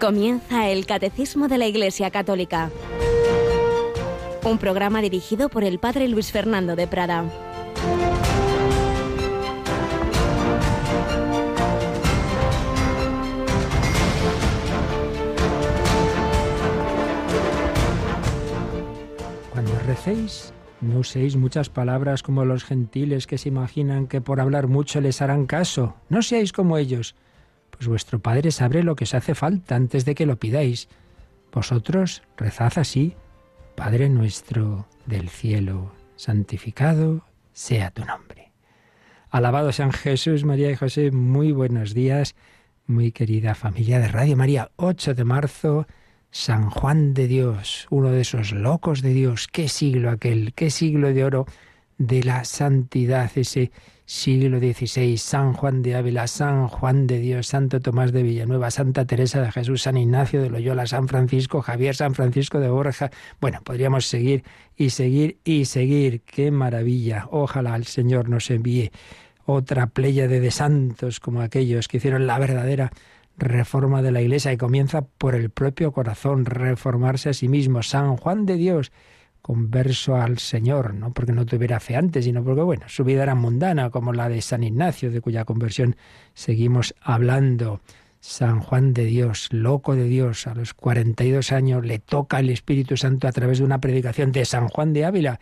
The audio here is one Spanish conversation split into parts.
Comienza el Catecismo de la Iglesia Católica, un programa dirigido por el Padre Luis Fernando de Prada. Cuando recéis, no uséis muchas palabras como los gentiles que se imaginan que por hablar mucho les harán caso. No seáis como ellos, vuestro Padre sabe lo que os hace falta antes de que lo pidáis. Vosotros rezad así, Padre nuestro del cielo, santificado sea tu nombre. Alabado sean Jesús, María y José, muy buenos días, muy querida familia de Radio María, 8 de marzo, San Juan de Dios, uno de esos locos de Dios. Qué siglo aquel, qué siglo de oro de la santidad, ese siglo XVI, San Juan de Ávila, San Juan de Dios, Santo Tomás de Villanueva, Santa Teresa de Jesús, San Ignacio de Loyola, San Francisco Javier, San Francisco de Borja. Bueno, podríamos seguir y seguir y seguir. Qué maravilla. Ojalá el Señor nos envíe otra pléyade de santos como aquellos que hicieron la verdadera reforma de la Iglesia y comienza por el propio corazón, reformarse a sí mismo. San Juan de Dios, converso al Señor, no porque no tuviera fe antes, sino porque, bueno, su vida era mundana, como la de San Ignacio, de cuya conversión seguimos hablando. San Juan de Dios, loco de Dios, a los 42 años le toca el Espíritu Santo a través de una predicación de San Juan de Ávila,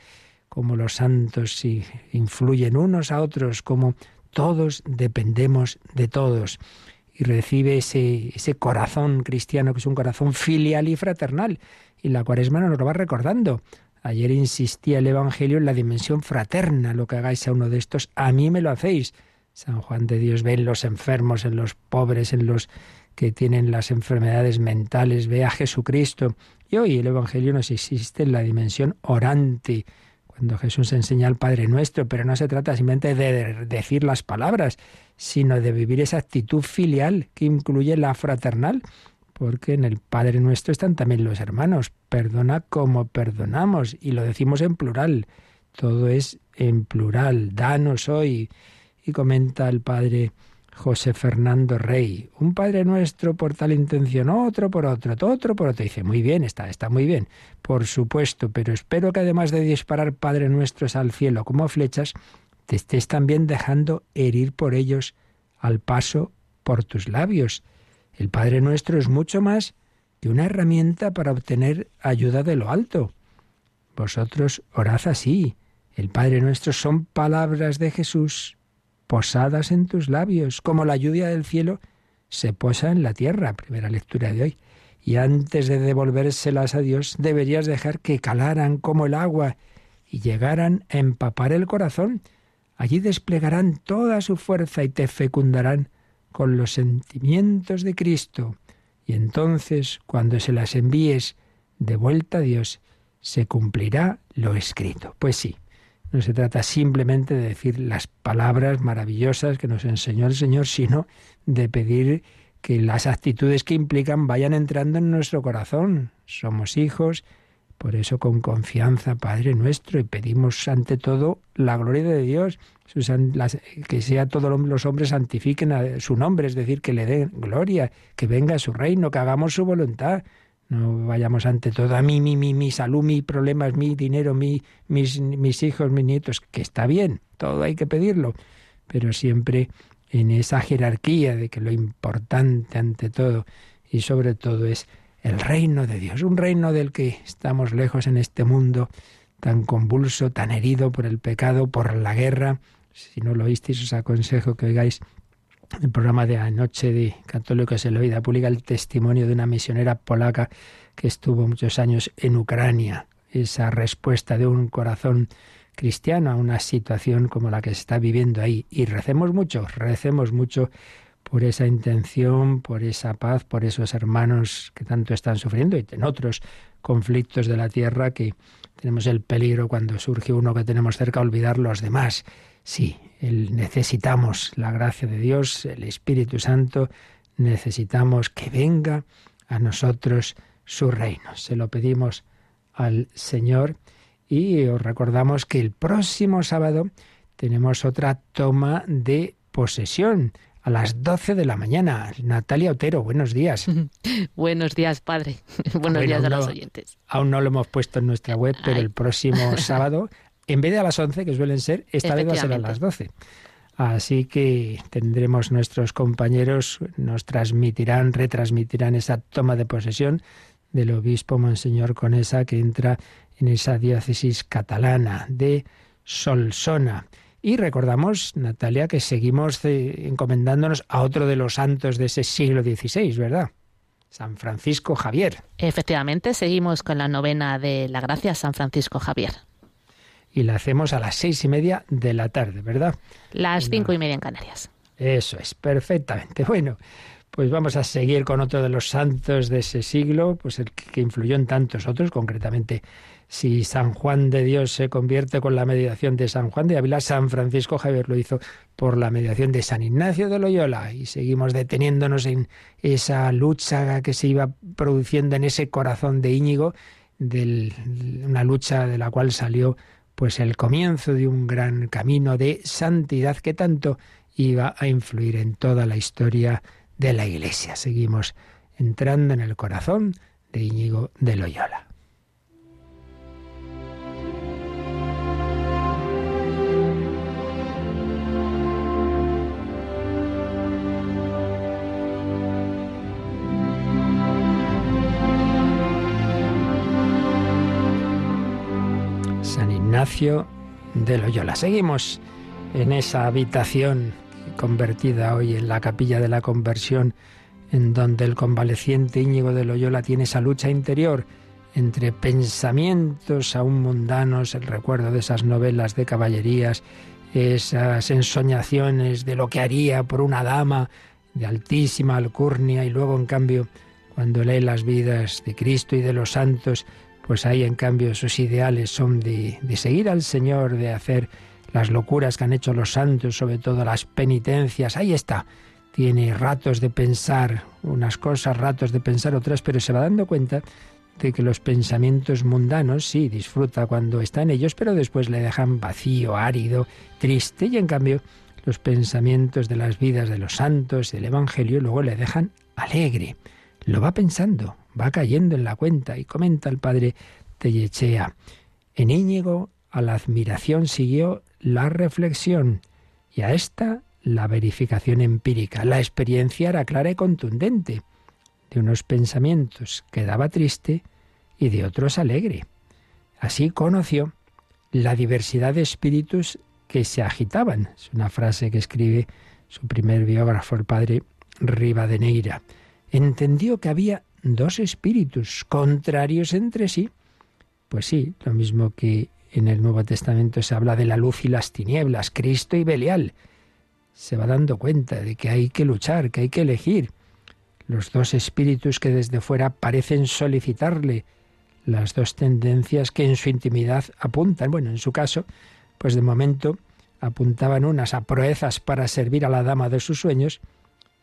como los santos influyen unos a otros, como todos dependemos de todos y recibe ese, ese corazón cristiano que es un corazón filial y fraternal. Y la cuaresma nos lo va recordando. Ayer insistía el Evangelio en la dimensión fraterna. Lo que hagáis a uno de estos, a mí me lo hacéis. San Juan de Dios ve en los enfermos, en los pobres, en los que tienen las enfermedades mentales, ve a Jesucristo. Y hoy el Evangelio nos existe en la dimensión orante, cuando Jesús enseña al Padre Nuestro, pero no se trata simplemente de decir las palabras, sino de vivir esa actitud filial que incluye la fraternal, porque en el Padre Nuestro están también los hermanos. Perdona como perdonamos, y lo decimos en plural. Todo es en plural. Danos hoy. Y comenta el Padre José Fernando Rey. Un Padre Nuestro por tal intención, otro por otro, otro por otro. Dice, muy bien, está, está muy bien, por supuesto, pero espero que además de disparar Padre Nuestros al cielo como flechas, te estés también dejando herir por ellos al paso por tus labios. El Padre Nuestro es mucho más que una herramienta para obtener ayuda de lo alto. Vosotros orad así. El Padre Nuestro son palabras de Jesús posadas en tus labios, como la lluvia del cielo se posa en la tierra. Primera lectura de hoy. Y antes de devolvérselas a Dios, deberías dejar que calaran como el agua y llegaran a empapar el corazón Allí desplegarán toda su fuerza y te fecundarán con los sentimientos de Cristo. Y entonces, cuando se las envíes de vuelta a Dios, se cumplirá lo escrito. Pues sí, no se trata simplemente de decir las palabras maravillosas que nos enseñó el Señor, sino de pedir que las actitudes que implican vayan entrando en nuestro corazón. Somos hijos, por eso con confianza, Padre nuestro, y pedimos ante todo la gloria de Dios, que sea todos los hombres santifiquen a su nombre, es decir, que le den gloria, que venga a su reino, que hagamos su voluntad. No vayamos ante todo a mí, mi, mi, mi salud, mis problemas, mi dinero, mi, mis, mis hijos, mis nietos, que está bien, todo hay que pedirlo, pero siempre en esa jerarquía de que lo importante ante todo y sobre todo es el reino de Dios, un reino del que estamos lejos en este mundo tan convulso, tan herido por el pecado, por la guerra. Si no lo oísteis, os aconsejo que oigáis el programa de anoche de Católicos en la Vida Pública, el testimonio de una misionera polaca que estuvo muchos años en Ucrania. Esa respuesta de un corazón cristiano a una situación como la que se está viviendo ahí. Y recemos mucho, recemos mucho por esa intención, por esa paz, por esos hermanos que tanto están sufriendo y en otros conflictos de la tierra que tenemos el peligro cuando surge uno que tenemos cerca olvidar los demás. Sí, necesitamos la gracia de Dios, el Espíritu Santo, necesitamos que venga a nosotros su reino. Se lo pedimos al Señor y os recordamos que el próximo sábado tenemos otra toma de posesión a las 12 de la mañana. Natalia Otero, buenos días. buenos días, padre. buenos días a los oyentes. Aún no lo hemos puesto en nuestra web, pero el próximo sábado, en vez de a las 11, que suelen ser, esta vez va a ser a las 12. Así que tendremos nuestros compañeros, nos transmitirán, retransmitirán esa toma de posesión del obispo Monseñor Conesa que entra en esa diócesis catalana de Solsona. Y recordamos, Natalia, que seguimos eh, encomendándonos a otro de los santos de ese siglo XVI, ¿verdad? San Francisco Javier. Efectivamente, seguimos con la novena de la gracia San Francisco Javier y la hacemos a las seis y media de la tarde, ¿verdad? Las cinco y media en Canarias. Eso es, perfectamente. Bueno, pues vamos a seguir con otro de los santos de ese siglo, pues el que influyó en tantos otros, concretamente si San Juan de Dios se convierte con la mediación de San Juan de Ávila, San Francisco Javier lo hizo por la mediación de San Ignacio de Loyola. Y seguimos deteniéndonos en esa lucha que se iba produciendo en ese corazón de Íñigo, de una lucha de la cual salió pues el comienzo de un gran camino de santidad que tanto iba a influir en toda la historia de la Iglesia. Seguimos entrando en el corazón de Íñigo de Loyola. Ignacio de Loyola. Seguimos en esa habitación convertida hoy en la capilla de la conversión, en donde el convaleciente Íñigo de Loyola tiene esa lucha interior entre pensamientos aún mundanos, el recuerdo de esas novelas de caballerías, esas ensoñaciones de lo que haría por una dama de altísima alcurnia y luego en cambio cuando lee las vidas de Cristo y de los santos pues ahí en cambio sus ideales son de, de seguir al Señor, de hacer las locuras que han hecho los santos, sobre todo las penitencias. Ahí está. Tiene ratos de pensar unas cosas, ratos de pensar otras, pero se va dando cuenta de que los pensamientos mundanos sí disfruta cuando está en ellos, pero después le dejan vacío, árido, triste, y en cambio los pensamientos de las vidas de los santos, del Evangelio, luego le dejan alegre. Lo va pensando, va cayendo en la cuenta y comenta el padre Tellechea. En Íñigo a la admiración siguió la reflexión y a esta la verificación empírica. La experiencia era clara y contundente. De unos pensamientos quedaba triste y de otros alegre. Así conoció la diversidad de espíritus que se agitaban. Es una frase que escribe su primer biógrafo, el padre Rivadeneira. Entendió que había dos espíritus contrarios entre sí. Pues sí, lo mismo que en el Nuevo Testamento se habla de la luz y las tinieblas, Cristo y Belial. Se va dando cuenta de que hay que luchar, que hay que elegir. Los dos espíritus que desde fuera parecen solicitarle, las dos tendencias que en su intimidad apuntan. Bueno, en su caso, pues de momento apuntaban unas a proezas para servir a la dama de sus sueños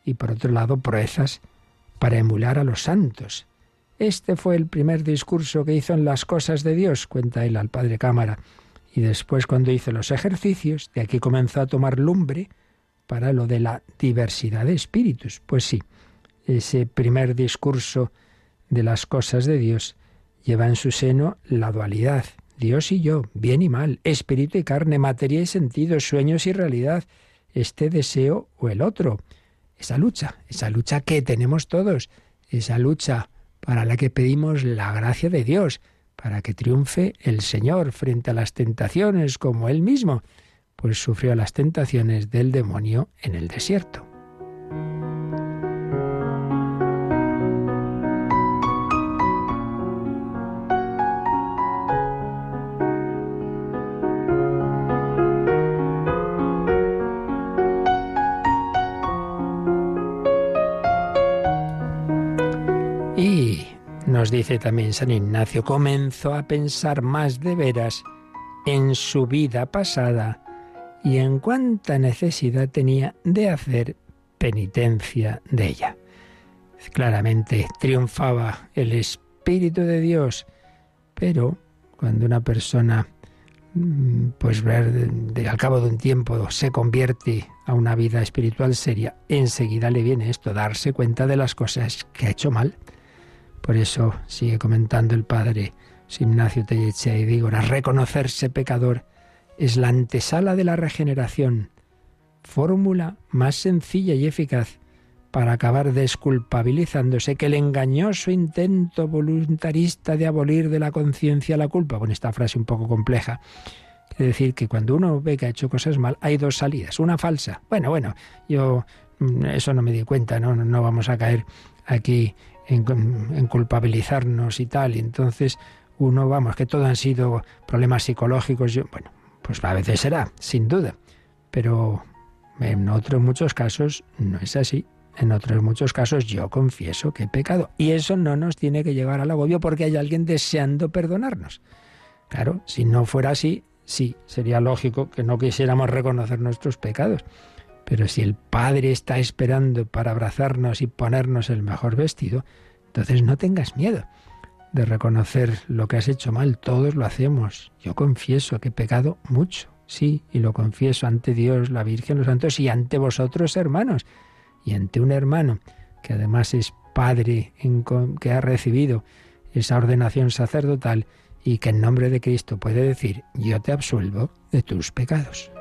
y por otro lado proezas para emular a los santos. Este fue el primer discurso que hizo en las cosas de Dios, cuenta él al padre Cámara. Y después cuando hizo los ejercicios, de aquí comenzó a tomar lumbre para lo de la diversidad de espíritus. Pues sí, ese primer discurso de las cosas de Dios lleva en su seno la dualidad, Dios y yo, bien y mal, espíritu y carne, materia y sentido, sueños y realidad, este deseo o el otro esa lucha, esa lucha que tenemos todos, esa lucha para la que pedimos la gracia de Dios, para que triunfe el Señor frente a las tentaciones como Él mismo, pues sufrió las tentaciones del demonio en el desierto. Dice también San Ignacio, comenzó a pensar más de veras en su vida pasada y en cuánta necesidad tenía de hacer penitencia de ella. Claramente triunfaba el Espíritu de Dios, pero cuando una persona mm, pues ver de, al cabo de un tiempo se convierte a una vida espiritual seria, enseguida le viene esto, darse cuenta de las cosas que ha hecho mal. Por eso sigue comentando el padre Ignacio Tellechea y digo, reconocerse pecador es la antesala de la regeneración, fórmula más sencilla y eficaz para acabar desculpabilizándose que el engañoso intento voluntarista de abolir de la conciencia la culpa, con esta frase un poco compleja, es decir, que cuando uno ve que ha hecho cosas mal, hay dos salidas. Una falsa. Bueno, bueno, yo mm, eso no me di cuenta, no, no vamos a caer aquí en, culpabilizarnos y tal. Y entonces uno, vamos, que todo han sido problemas psicológicos. Yo, bueno, pues a veces será, sin duda. Pero en otros muchos casos no es así. En otros muchos casos yo confieso que he pecado. Y eso no nos tiene que llevar al agobio porque hay alguien deseando perdonarnos. Claro, si no fuera así, sí, sería lógico que no quisiéramos reconocer nuestros pecados. Pero si el Padre está esperando para abrazarnos y ponernos el mejor vestido, entonces no tengas miedo de reconocer lo que has hecho mal. Todos lo hacemos. Yo confieso que he pecado mucho, sí, y lo confieso ante Dios, la Virgen, los santos y ante vosotros, hermanos. Y ante un hermano que además es padre que ha recibido esa ordenación sacerdotal y que en nombre de Cristo puede decir, yo te absuelvo de tus pecados.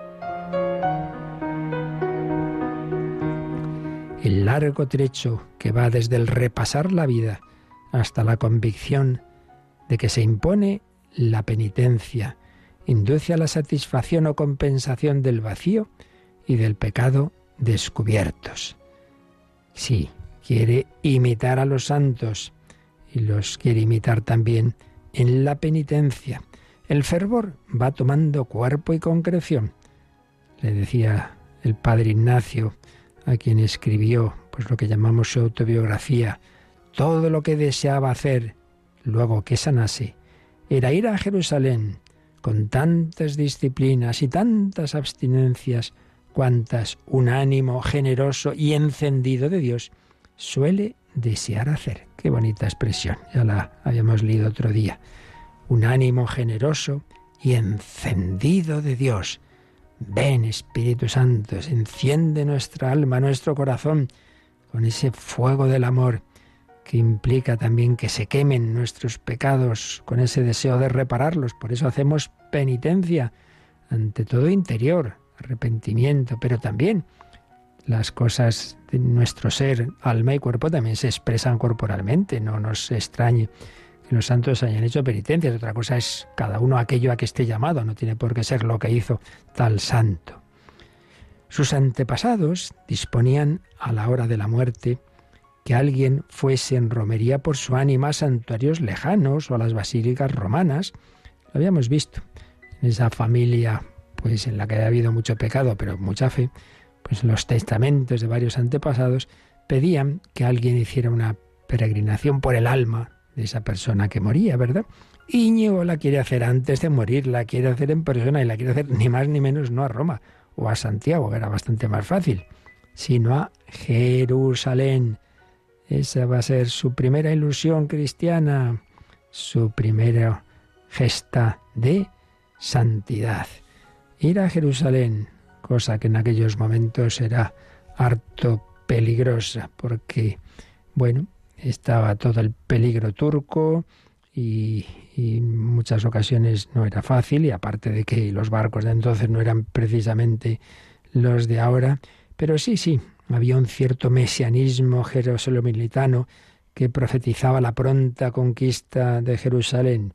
El largo trecho que va desde el repasar la vida hasta la convicción de que se impone la penitencia, induce a la satisfacción o compensación del vacío y del pecado descubiertos. Sí, quiere imitar a los santos y los quiere imitar también en la penitencia. El fervor va tomando cuerpo y concreción. Le decía el padre Ignacio, a quien escribió pues lo que llamamos su autobiografía, todo lo que deseaba hacer luego que sanase era ir a Jerusalén con tantas disciplinas y tantas abstinencias cuantas un ánimo generoso y encendido de Dios suele desear hacer. Qué bonita expresión, ya la habíamos leído otro día. Un ánimo generoso y encendido de Dios. Ven Espíritu Santo, enciende nuestra alma, nuestro corazón con ese fuego del amor que implica también que se quemen nuestros pecados con ese deseo de repararlos. Por eso hacemos penitencia, ante todo interior, arrepentimiento, pero también las cosas de nuestro ser, alma y cuerpo también se expresan corporalmente. No nos extrañe que los santos hayan hecho penitencias. Otra cosa es cada uno aquello a que esté llamado, no tiene por qué ser lo que hizo tal santo. Sus antepasados disponían a la hora de la muerte que alguien fuese en romería por su ánima a santuarios lejanos o a las basílicas romanas. Lo habíamos visto en esa familia pues en la que había habido mucho pecado, pero mucha fe, pues los testamentos de varios antepasados pedían que alguien hiciera una peregrinación por el alma de esa persona que moría, ¿verdad? Íñigo la quiere hacer antes de morir, la quiere hacer en persona y la quiere hacer ni más ni menos no a Roma o a Santiago, que era bastante más fácil, sino a Jerusalén. Esa va a ser su primera ilusión cristiana, su primera gesta de santidad. Ir a Jerusalén, cosa que en aquellos momentos era harto peligrosa, porque, bueno, estaba todo el peligro turco y, en muchas ocasiones no era fácil, y aparte de que los barcos de entonces no eran precisamente los de ahora, pero sí, sí, había un cierto mesianismo jerusalemilitano que profetizaba la pronta conquista de Jerusalén.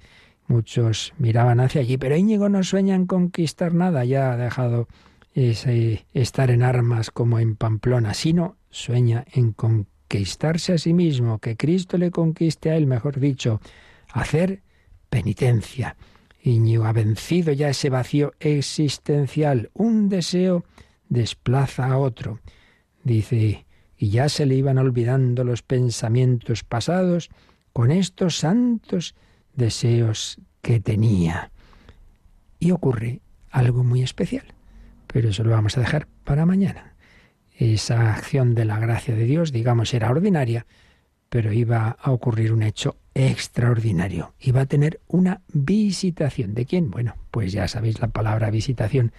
Muchos miraban hacia allí, pero Íñigo no sueña en conquistar nada, ya ha dejado ese estar en armas como en Pamplona, sino sueña en conquistarse a sí mismo, que Cristo le conquiste a él, mejor dicho, hacer penitencia. Íñigo ha vencido ya ese vacío existencial, un deseo desplaza a otro. Dice, y ya se le iban olvidando los pensamientos pasados con estos santos deseos que tenía. Y ocurre algo muy especial, pero eso lo vamos a dejar para mañana. Esa acción de la gracia de Dios, digamos, era ordinaria, pero iba a ocurrir un hecho extraordinario. Iba a tener una visitación. ¿De quién? Bueno, pues ya sabéis la palabra visitación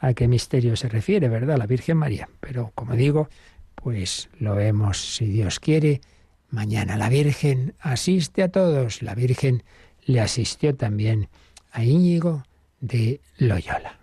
a qué misterio se refiere, ¿verdad? La Virgen María. Pero como digo, pues lo vemos, si Dios quiere, mañana. La Virgen asiste a todos. La Virgen le asistió también a Íñigo de Loyola.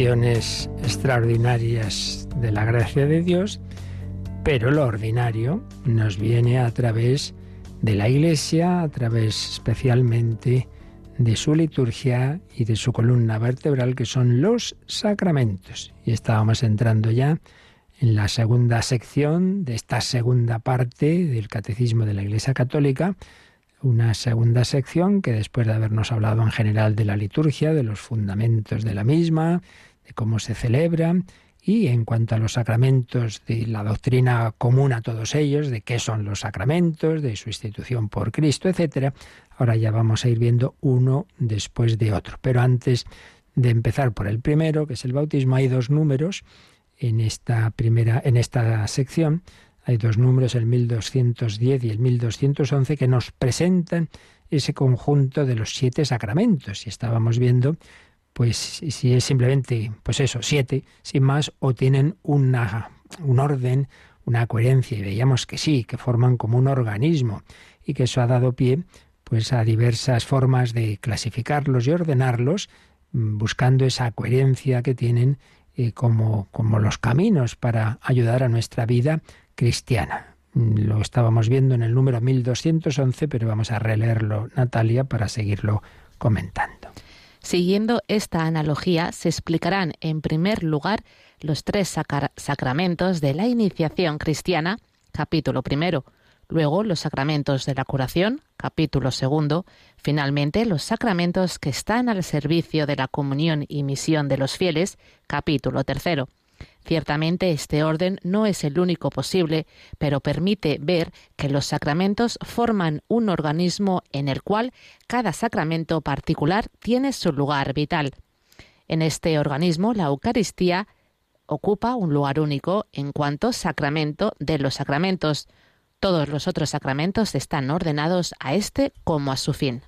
Extraordinarias de la gracia de Dios, pero lo ordinario nos viene a través de la Iglesia, a través especialmente de su liturgia y de su columna vertebral, que son los sacramentos. Y estábamos entrando ya en la segunda sección de esta segunda parte del Catecismo de la Iglesia Católica, una segunda sección que después de habernos hablado en general de la liturgia, de los fundamentos de la misma, cómo se celebra y en cuanto a los sacramentos, de la doctrina común a todos ellos, de qué son los sacramentos, de su institución por Cristo, etcétera. Ahora ya vamos a ir viendo uno después de otro. Pero antes de empezar por el primero, que es el bautismo, hay dos números en esta primera en esta sección. Hay dos números, el 1210 y el 1211, que nos presentan ese conjunto de los siete sacramentos. Y estábamos viendo pues si es simplemente, pues eso, siete, sin más, o tienen una, un orden, una coherencia, y veíamos que sí, que forman como un organismo, y que eso ha dado pie pues a diversas formas de clasificarlos y ordenarlos, mm, buscando esa coherencia que tienen eh, como, como los caminos para ayudar a nuestra vida cristiana. Mm, lo estábamos viendo en el número 1211, pero vamos a releerlo, Natalia, para seguirlo comentando. Siguiendo esta analogía, se explicarán en primer lugar los tres sacramentos de la iniciación cristiana, capítulo primero, luego los sacramentos de la curación, capítulo segundo, finalmente los sacramentos que están al servicio de la comunión y misión de los fieles, capítulo tercero. Ciertamente este orden no es el único posible, pero permite ver que los sacramentos forman un organismo en el cual cada sacramento particular tiene su lugar vital. En este organismo la Eucaristía ocupa un lugar único en cuanto sacramento de los sacramentos. Todos los otros sacramentos están ordenados a este como a su fin.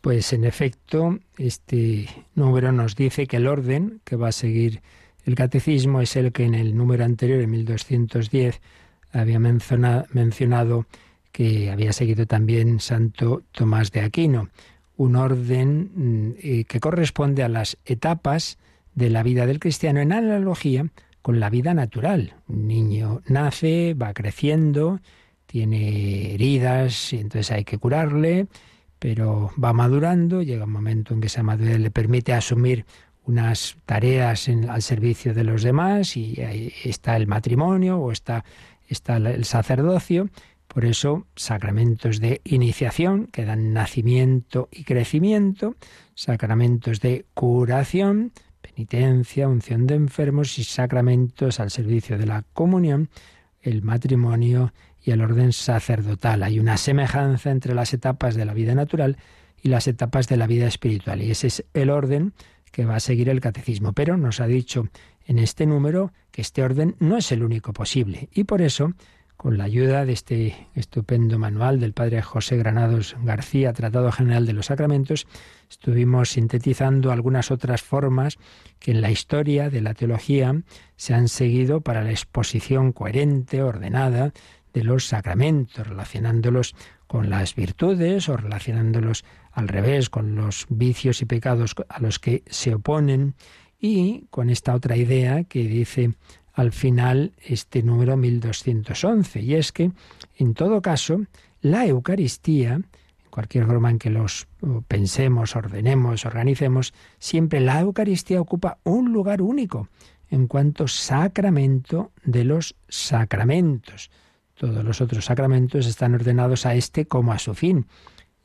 Pues en efecto, este número nos dice que el orden que va a seguir el catecismo es el que en el número anterior, en 1210, había mencionado que había seguido también Santo Tomás de Aquino, un orden mm, eh, que corresponde a las etapas de la vida del cristiano en analogía con la vida natural. Un niño nace, va creciendo, tiene heridas y entonces hay que curarle, pero va madurando, llega un momento en que esa madurez le permite asumir unas tareas al servicio de los demás y ahí está el matrimonio o está, está el sacerdocio. Por eso, sacramentos de iniciación que dan nacimiento y crecimiento, sacramentos de curación, penitencia, unción de enfermos y sacramentos al servicio de la comunión, el matrimonio y el orden sacerdotal. Hay una semejanza entre las etapas de la vida natural y las etapas de la vida espiritual. Y ese es el orden que va a seguir el catecismo. Pero nos ha dicho en este número que este orden no es el único posible. Y por eso, con la ayuda de este estupendo manual del padre José Granados García, Tratado General de los Sacramentos, estuvimos sintetizando algunas otras formas que en la historia de la teología se han seguido para la exposición coherente, ordenada de los sacramentos, relacionándolos con las virtudes o relacionándolos al revés, con los vicios y pecados a los que se oponen y con esta otra idea que dice al final este número 1211, y es que, en todo caso, la Eucaristía, cualquier forma en que los pensemos, ordenemos, organicemos, siempre la Eucaristía ocupa un lugar único en cuanto sacramento de los sacramentos. Todos los otros sacramentos están ordenados a este como a su fin.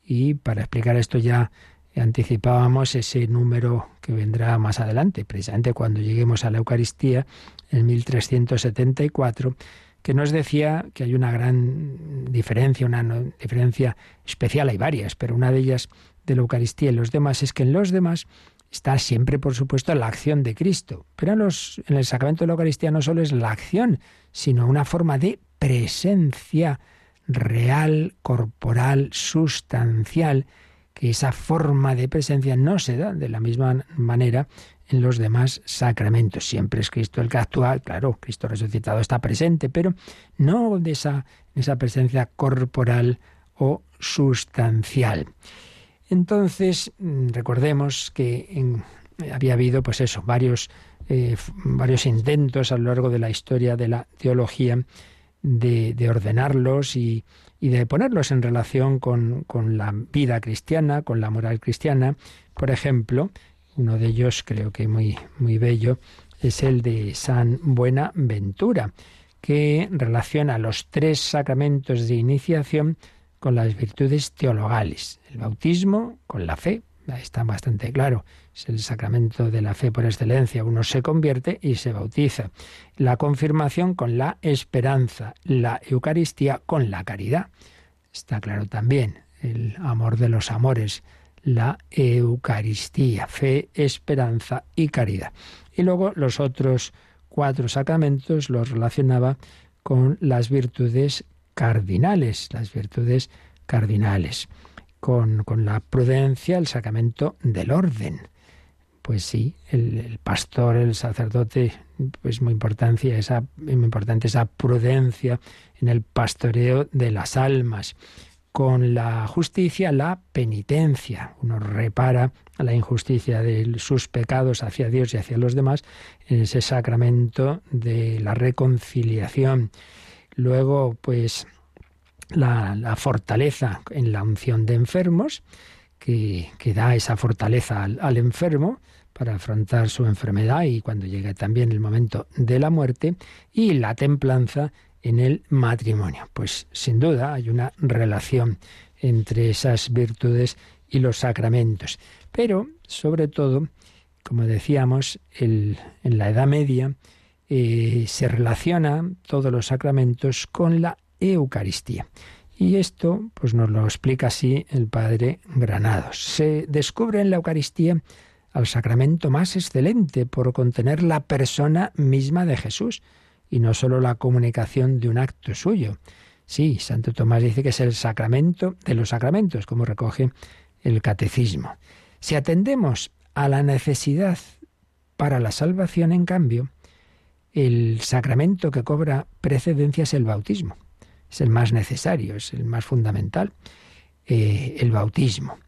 Y para explicar esto ya anticipábamos ese número que vendrá más adelante, precisamente cuando lleguemos a la Eucaristía, en 1374, que nos decía que hay una gran diferencia, una diferencia especial, hay varias, pero una de ellas de la Eucaristía y los demás es que en los demás está siempre, por supuesto, la acción de Cristo. Pero en, los, en el sacramento de la Eucaristía no solo es la acción, sino una forma de presencia real, corporal, sustancial, que esa forma de presencia no se da de la misma manera en los demás sacramentos. Siempre es Cristo el que actúa, claro, Cristo resucitado está presente, pero no de esa, esa presencia corporal o sustancial. Entonces, mm, recordemos que había habido, pues eso, varios, eh, varios intentos a lo largo de la historia de la teología de, ordenarlos y, de ponerlos en relación con, con la vida cristiana, con la moral cristiana. Por ejemplo, uno de ellos, creo que muy, muy bello, es el de San Buenaventura, que relaciona los tres sacramentos de iniciación con las virtudes teologales. El bautismo con la fe, está bastante claro, es el sacramento de la fe por excelencia. Uno se convierte y se bautiza. La confirmación con la esperanza, la Eucaristía con la caridad. Está claro también el amor de los amores, la Eucaristía, fe, esperanza y caridad. Y luego los otros cuatro sacramentos los relacionaba con las virtudes cardinales, las virtudes cardinales, con, la prudencia, el sacramento del orden. Pues sí, el, pastor, el sacerdote, pues muy importancia esa, muy importante esa prudencia en el pastoreo de las almas con la justicia la penitencia. Uno repara la injusticia de sus pecados hacia Dios y hacia los demás en ese sacramento de la reconciliación. Luego, pues, la, fortaleza en la unción de enfermos, que, da esa fortaleza al, enfermo para afrontar su enfermedad y cuando llegue también el momento de la muerte, y la templanza en el matrimonio. Pues sin duda hay una relación entre esas virtudes y los sacramentos. Pero, sobre todo, como decíamos, en la Edad Media eh, se relaciona todos los sacramentos con la Eucaristía. Y esto pues nos lo explica así el padre Granados. Se descubre en la Eucaristía al sacramento más excelente por contener la persona misma de Jesús y no solo la comunicación de un acto suyo. Sí, Santo Tomás dice que es el sacramento de los sacramentos, como recoge el catecismo. Si atendemos a la necesidad para la salvación, en cambio, el sacramento que cobra precedencia es el bautismo. Es el más necesario, es el más fundamental, eh, el bautismo.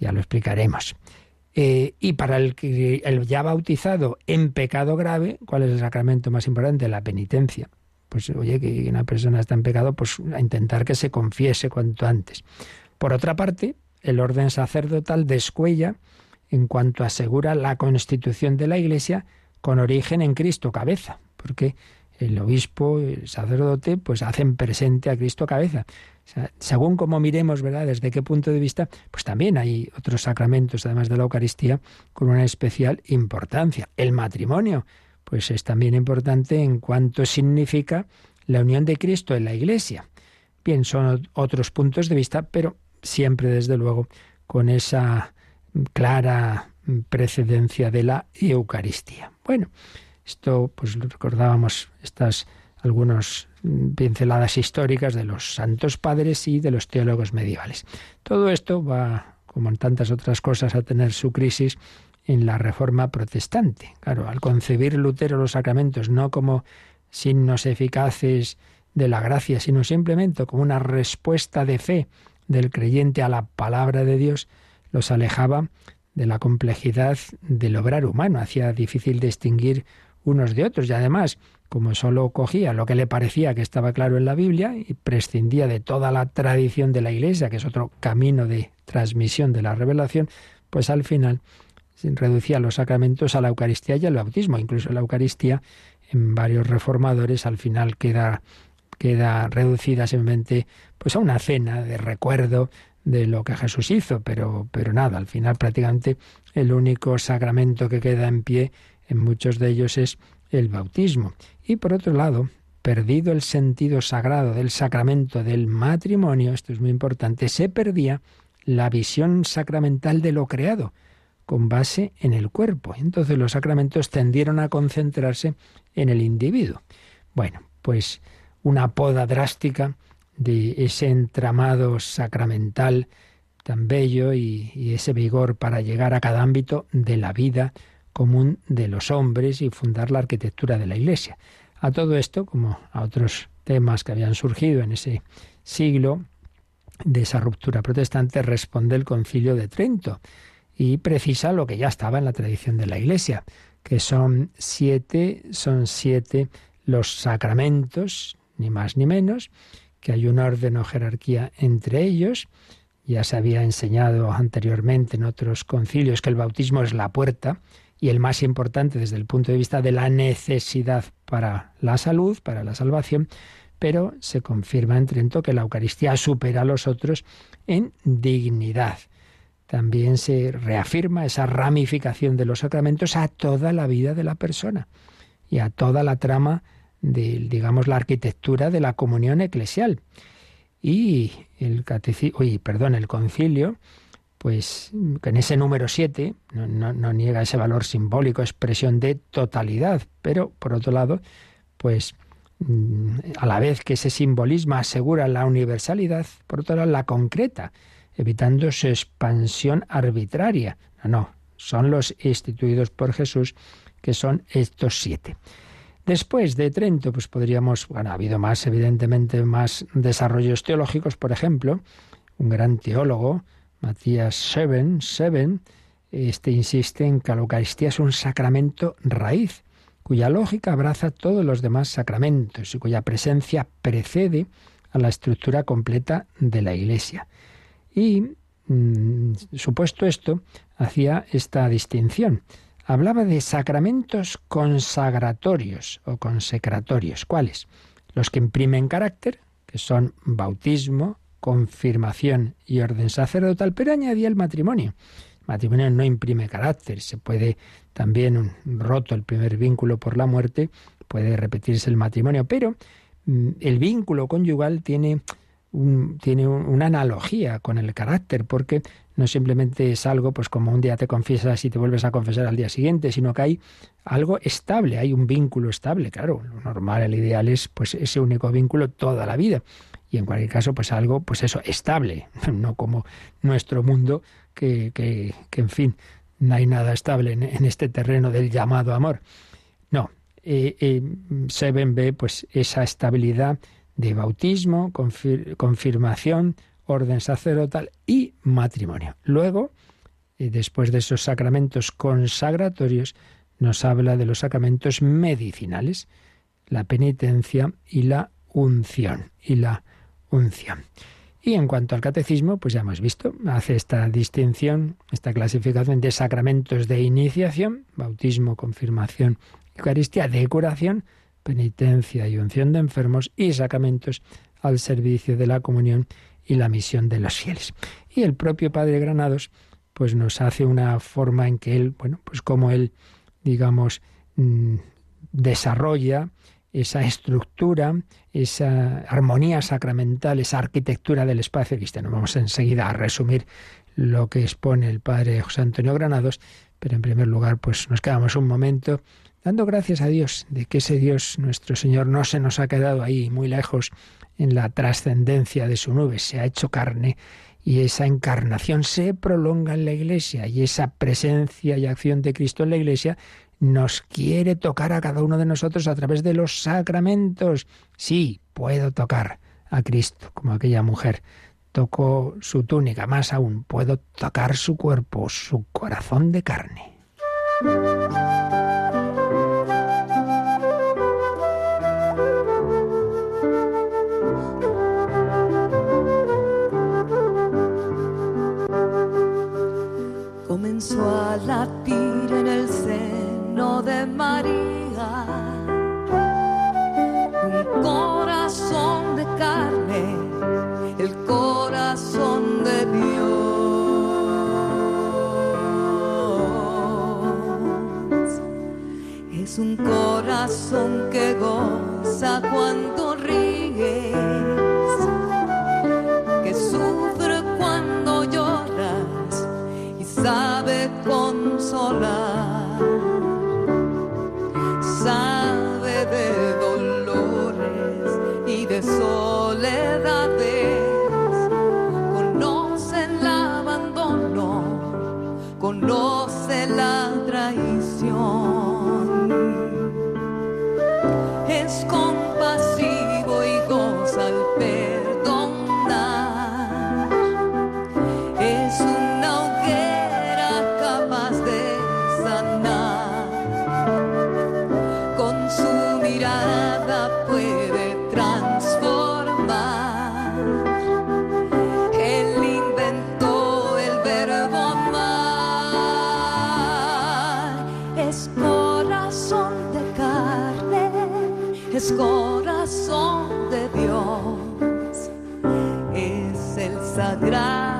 Ya lo explicaremos. Eh, y para el, el ya bautizado en pecado grave, ¿cuál es el sacramento más importante? La penitencia. Pues oye, que una persona está en pecado, pues a intentar que se confiese cuanto antes. Por otra parte, el orden sacerdotal descuella en cuanto asegura la constitución de la Iglesia con origen en Cristo cabeza, porque el obispo, el sacerdote, pues hacen presente a Cristo cabeza según como miremos, ¿verdad? Desde qué punto de vista, pues también hay otros sacramentos, además de la Eucaristía, con una especial importancia. El matrimonio, pues es también importante en cuanto significa la unión de Cristo en la Iglesia. Bien, son otros puntos de vista, pero siempre, desde luego, con esa clara precedencia de la Eucaristía. Bueno, esto, pues recordábamos estas algunos pinceladas históricas de los santos padres y de los teólogos medievales. Todo esto va, como en tantas otras cosas, a tener su crisis en la reforma protestante. Claro, al concebir Lutero los sacramentos no como signos eficaces de la gracia, sino simplemente como una respuesta de fe del creyente a la palabra de Dios, los alejaba de la complejidad del obrar humano, hacía difícil distinguir unos de otros y además como solo cogía lo que le parecía que estaba claro en la Biblia y prescindía de toda la tradición de la Iglesia, que es otro camino de transmisión de la revelación, pues al final reducía los sacramentos a la Eucaristía y al bautismo. Incluso la Eucaristía, en varios reformadores, al final queda, queda reducida simplemente pues a una cena de recuerdo de lo que Jesús hizo, pero, pero nada, al final prácticamente el único sacramento que queda en pie en muchos de ellos es el bautismo. Y por otro lado, perdido el sentido sagrado del sacramento del matrimonio, esto es muy importante, se perdía la visión sacramental de lo creado, con base en el cuerpo. Entonces los sacramentos tendieron a concentrarse en el individuo. Bueno, pues una poda drástica de ese entramado sacramental tan bello y, y, ese vigor para llegar a cada ámbito de la vida común de los hombres y fundar la arquitectura de la Iglesia. A todo esto, como a otros temas que habían surgido en ese siglo de esa ruptura protestante, responde el concilio de Trento y precisa lo que ya estaba en la tradición de la Iglesia, que son siete, son siete los sacramentos, ni más ni menos, que hay un orden o jerarquía entre ellos. Ya se había enseñado anteriormente en otros concilios que el bautismo es la puerta, y el más importante desde el punto de vista de la necesidad para la salud, para la salvación, pero se confirma en Trento que la Eucaristía supera a los otros en dignidad. También se reafirma esa ramificación de los sacramentos a toda la vida de la persona y a toda la trama de, digamos, la arquitectura de la comunión eclesial. Y el catecismo, perdón, el concilio pues en ese número 7 no, niega ese valor simbólico, expresión de totalidad, pero por otro lado, pues mm, a la vez que ese simbolismo asegura la universalidad, por otro lado la concreta, evitando su expansión arbitraria. No, no, son los instituidos por Jesús que son estos siete. Después de Trento, pues podríamos, bueno, ha habido más, evidentemente, más desarrollos teológicos, por ejemplo, un gran teólogo, Matías Seven, Seven, este insiste en que la Eucaristía es un sacramento raíz, cuya lógica abraza todos los demás sacramentos y cuya presencia precede a la estructura completa de la Iglesia. Y, mm, supuesto esto, hacía esta distinción. Hablaba de sacramentos consagratorios o consecratorios. ¿Cuáles? Los que imprimen carácter, que son bautismo, confirmación y orden sacerdotal, pero añadía el matrimonio. El matrimonio no imprime carácter, se puede también, roto el primer vínculo por la muerte, puede repetirse el matrimonio, pero mm, el vínculo conyugal tiene, tiene una analogía con el carácter, porque no simplemente es algo, pues como un día te confiesas y te vuelves a confesar al día siguiente, sino que hay algo estable, hay un vínculo estable. Claro, lo normal, el ideal es pues ese único vínculo toda la vida y en cualquier caso pues algo pues eso estable no como nuestro mundo que, que, en fin no hay nada estable en, este terreno del llamado amor. No eh, eh, se ven ve pues esa estabilidad de bautismo confirmación orden sacerdotal y matrimonio. Luego eh, después de esos sacramentos consagratorios nos habla de los sacramentos medicinales la penitencia y la unción y la unción. Y en cuanto al catecismo, pues ya hemos visto, hace esta distinción, esta clasificación de sacramentos de iniciación, bautismo, confirmación, Eucaristía de curación, penitencia y unción de enfermos y sacramentos al servicio de la comunión y la misión de los fieles. Y el propio Padre Granados pues nos hace una forma en que él, bueno, pues como él, digamos, mm, desarrolla esa estructura, esa armonía sacramental, esa arquitectura del espacio cristiano. Vamos enseguida a resumir lo que expone el padre José Antonio Granados, pero en primer lugar, pues nos quedamos un momento dando gracias a Dios de que ese Dios, nuestro Señor, no se nos ha quedado ahí muy lejos en la trascendencia de su nube, se ha hecho carne y esa encarnación se prolonga en la Iglesia y esa presencia y acción de Cristo en la Iglesia nos quiere tocar a cada uno de nosotros a través de los sacramentos. Sí, puedo tocar a Cristo, como aquella mujer. Tocó su túnica, más aún, puedo tocar su cuerpo, su corazón de carne. Comenzó a latir de María, un corazón de carne, el corazón de Dios. Es un corazón que goza cuando ríes, que sufre cuando lloras y sabe consolar. Es corazón de Dios. Es el sagrado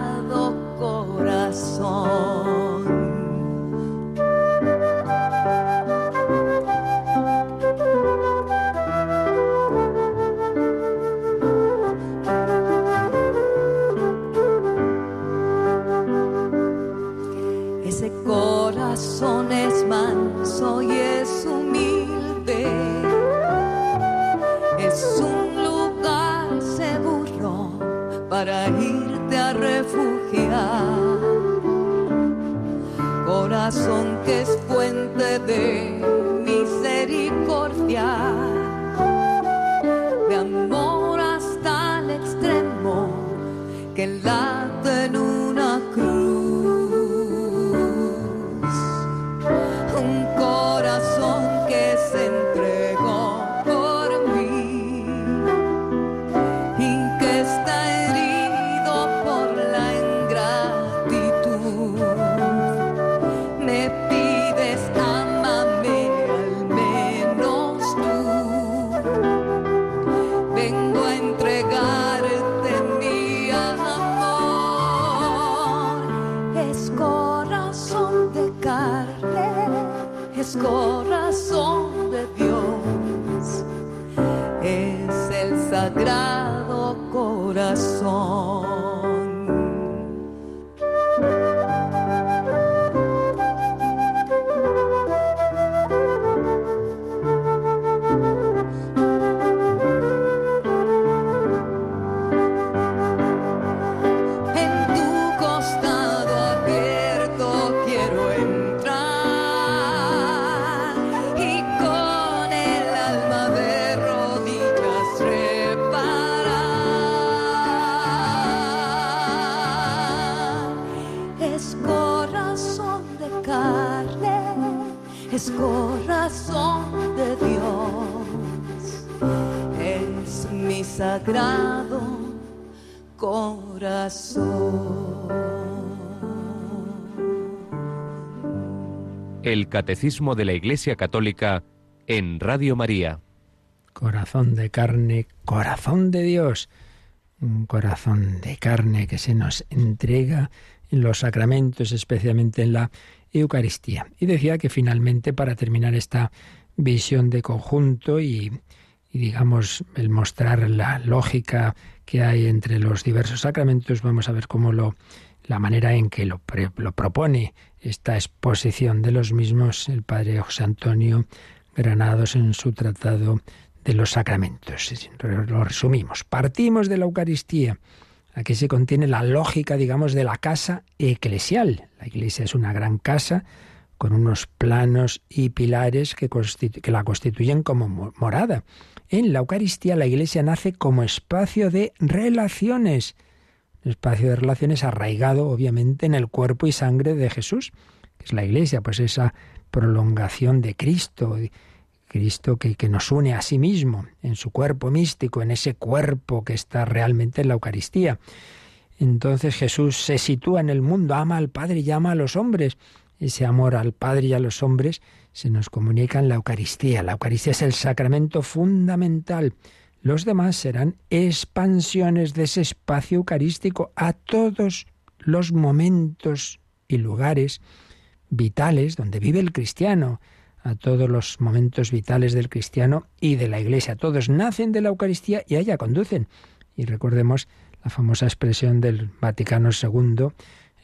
sagrado corazón. El Catecismo de la Iglesia Católica en Radio María. Corazón de carne, corazón de Dios. Un corazón de carne que se nos entrega en los sacramentos, especialmente en la Eucaristía. Y decía que finalmente, para terminar esta visión de conjunto y, y digamos el mostrar la lógica que hay entre los diversos sacramentos, vamos a ver cómo lo la manera en que lo, pre- lo propone esta exposición de los mismos el padre José Antonio Granados en su tratado de los sacramentos. Lo resumimos. Partimos de la Eucaristía. Aquí se contiene la lógica, digamos, de la casa eclesial. La iglesia es una gran casa con unos planos y pilares que, que la constituyen como mo- morada. En la Eucaristía la iglesia nace como espacio de relaciones. Un espacio de relaciones arraigado, obviamente, en el cuerpo y sangre de Jesús, que es la iglesia, pues esa prolongación de Cristo, Cristo que, que nos une a sí mismo, en su cuerpo místico, en ese cuerpo que está realmente en la Eucaristía. Entonces Jesús se sitúa en el mundo, ama al Padre y ama a los hombres. Ese amor al Padre y a los hombres se nos comunica en la Eucaristía. La Eucaristía es el sacramento fundamental. Los demás serán expansiones de ese espacio eucarístico a todos los momentos y lugares vitales donde vive el cristiano, a todos los momentos vitales del cristiano y de la Iglesia. Todos nacen de la Eucaristía y a ella conducen. Y recordemos la famosa expresión del Vaticano II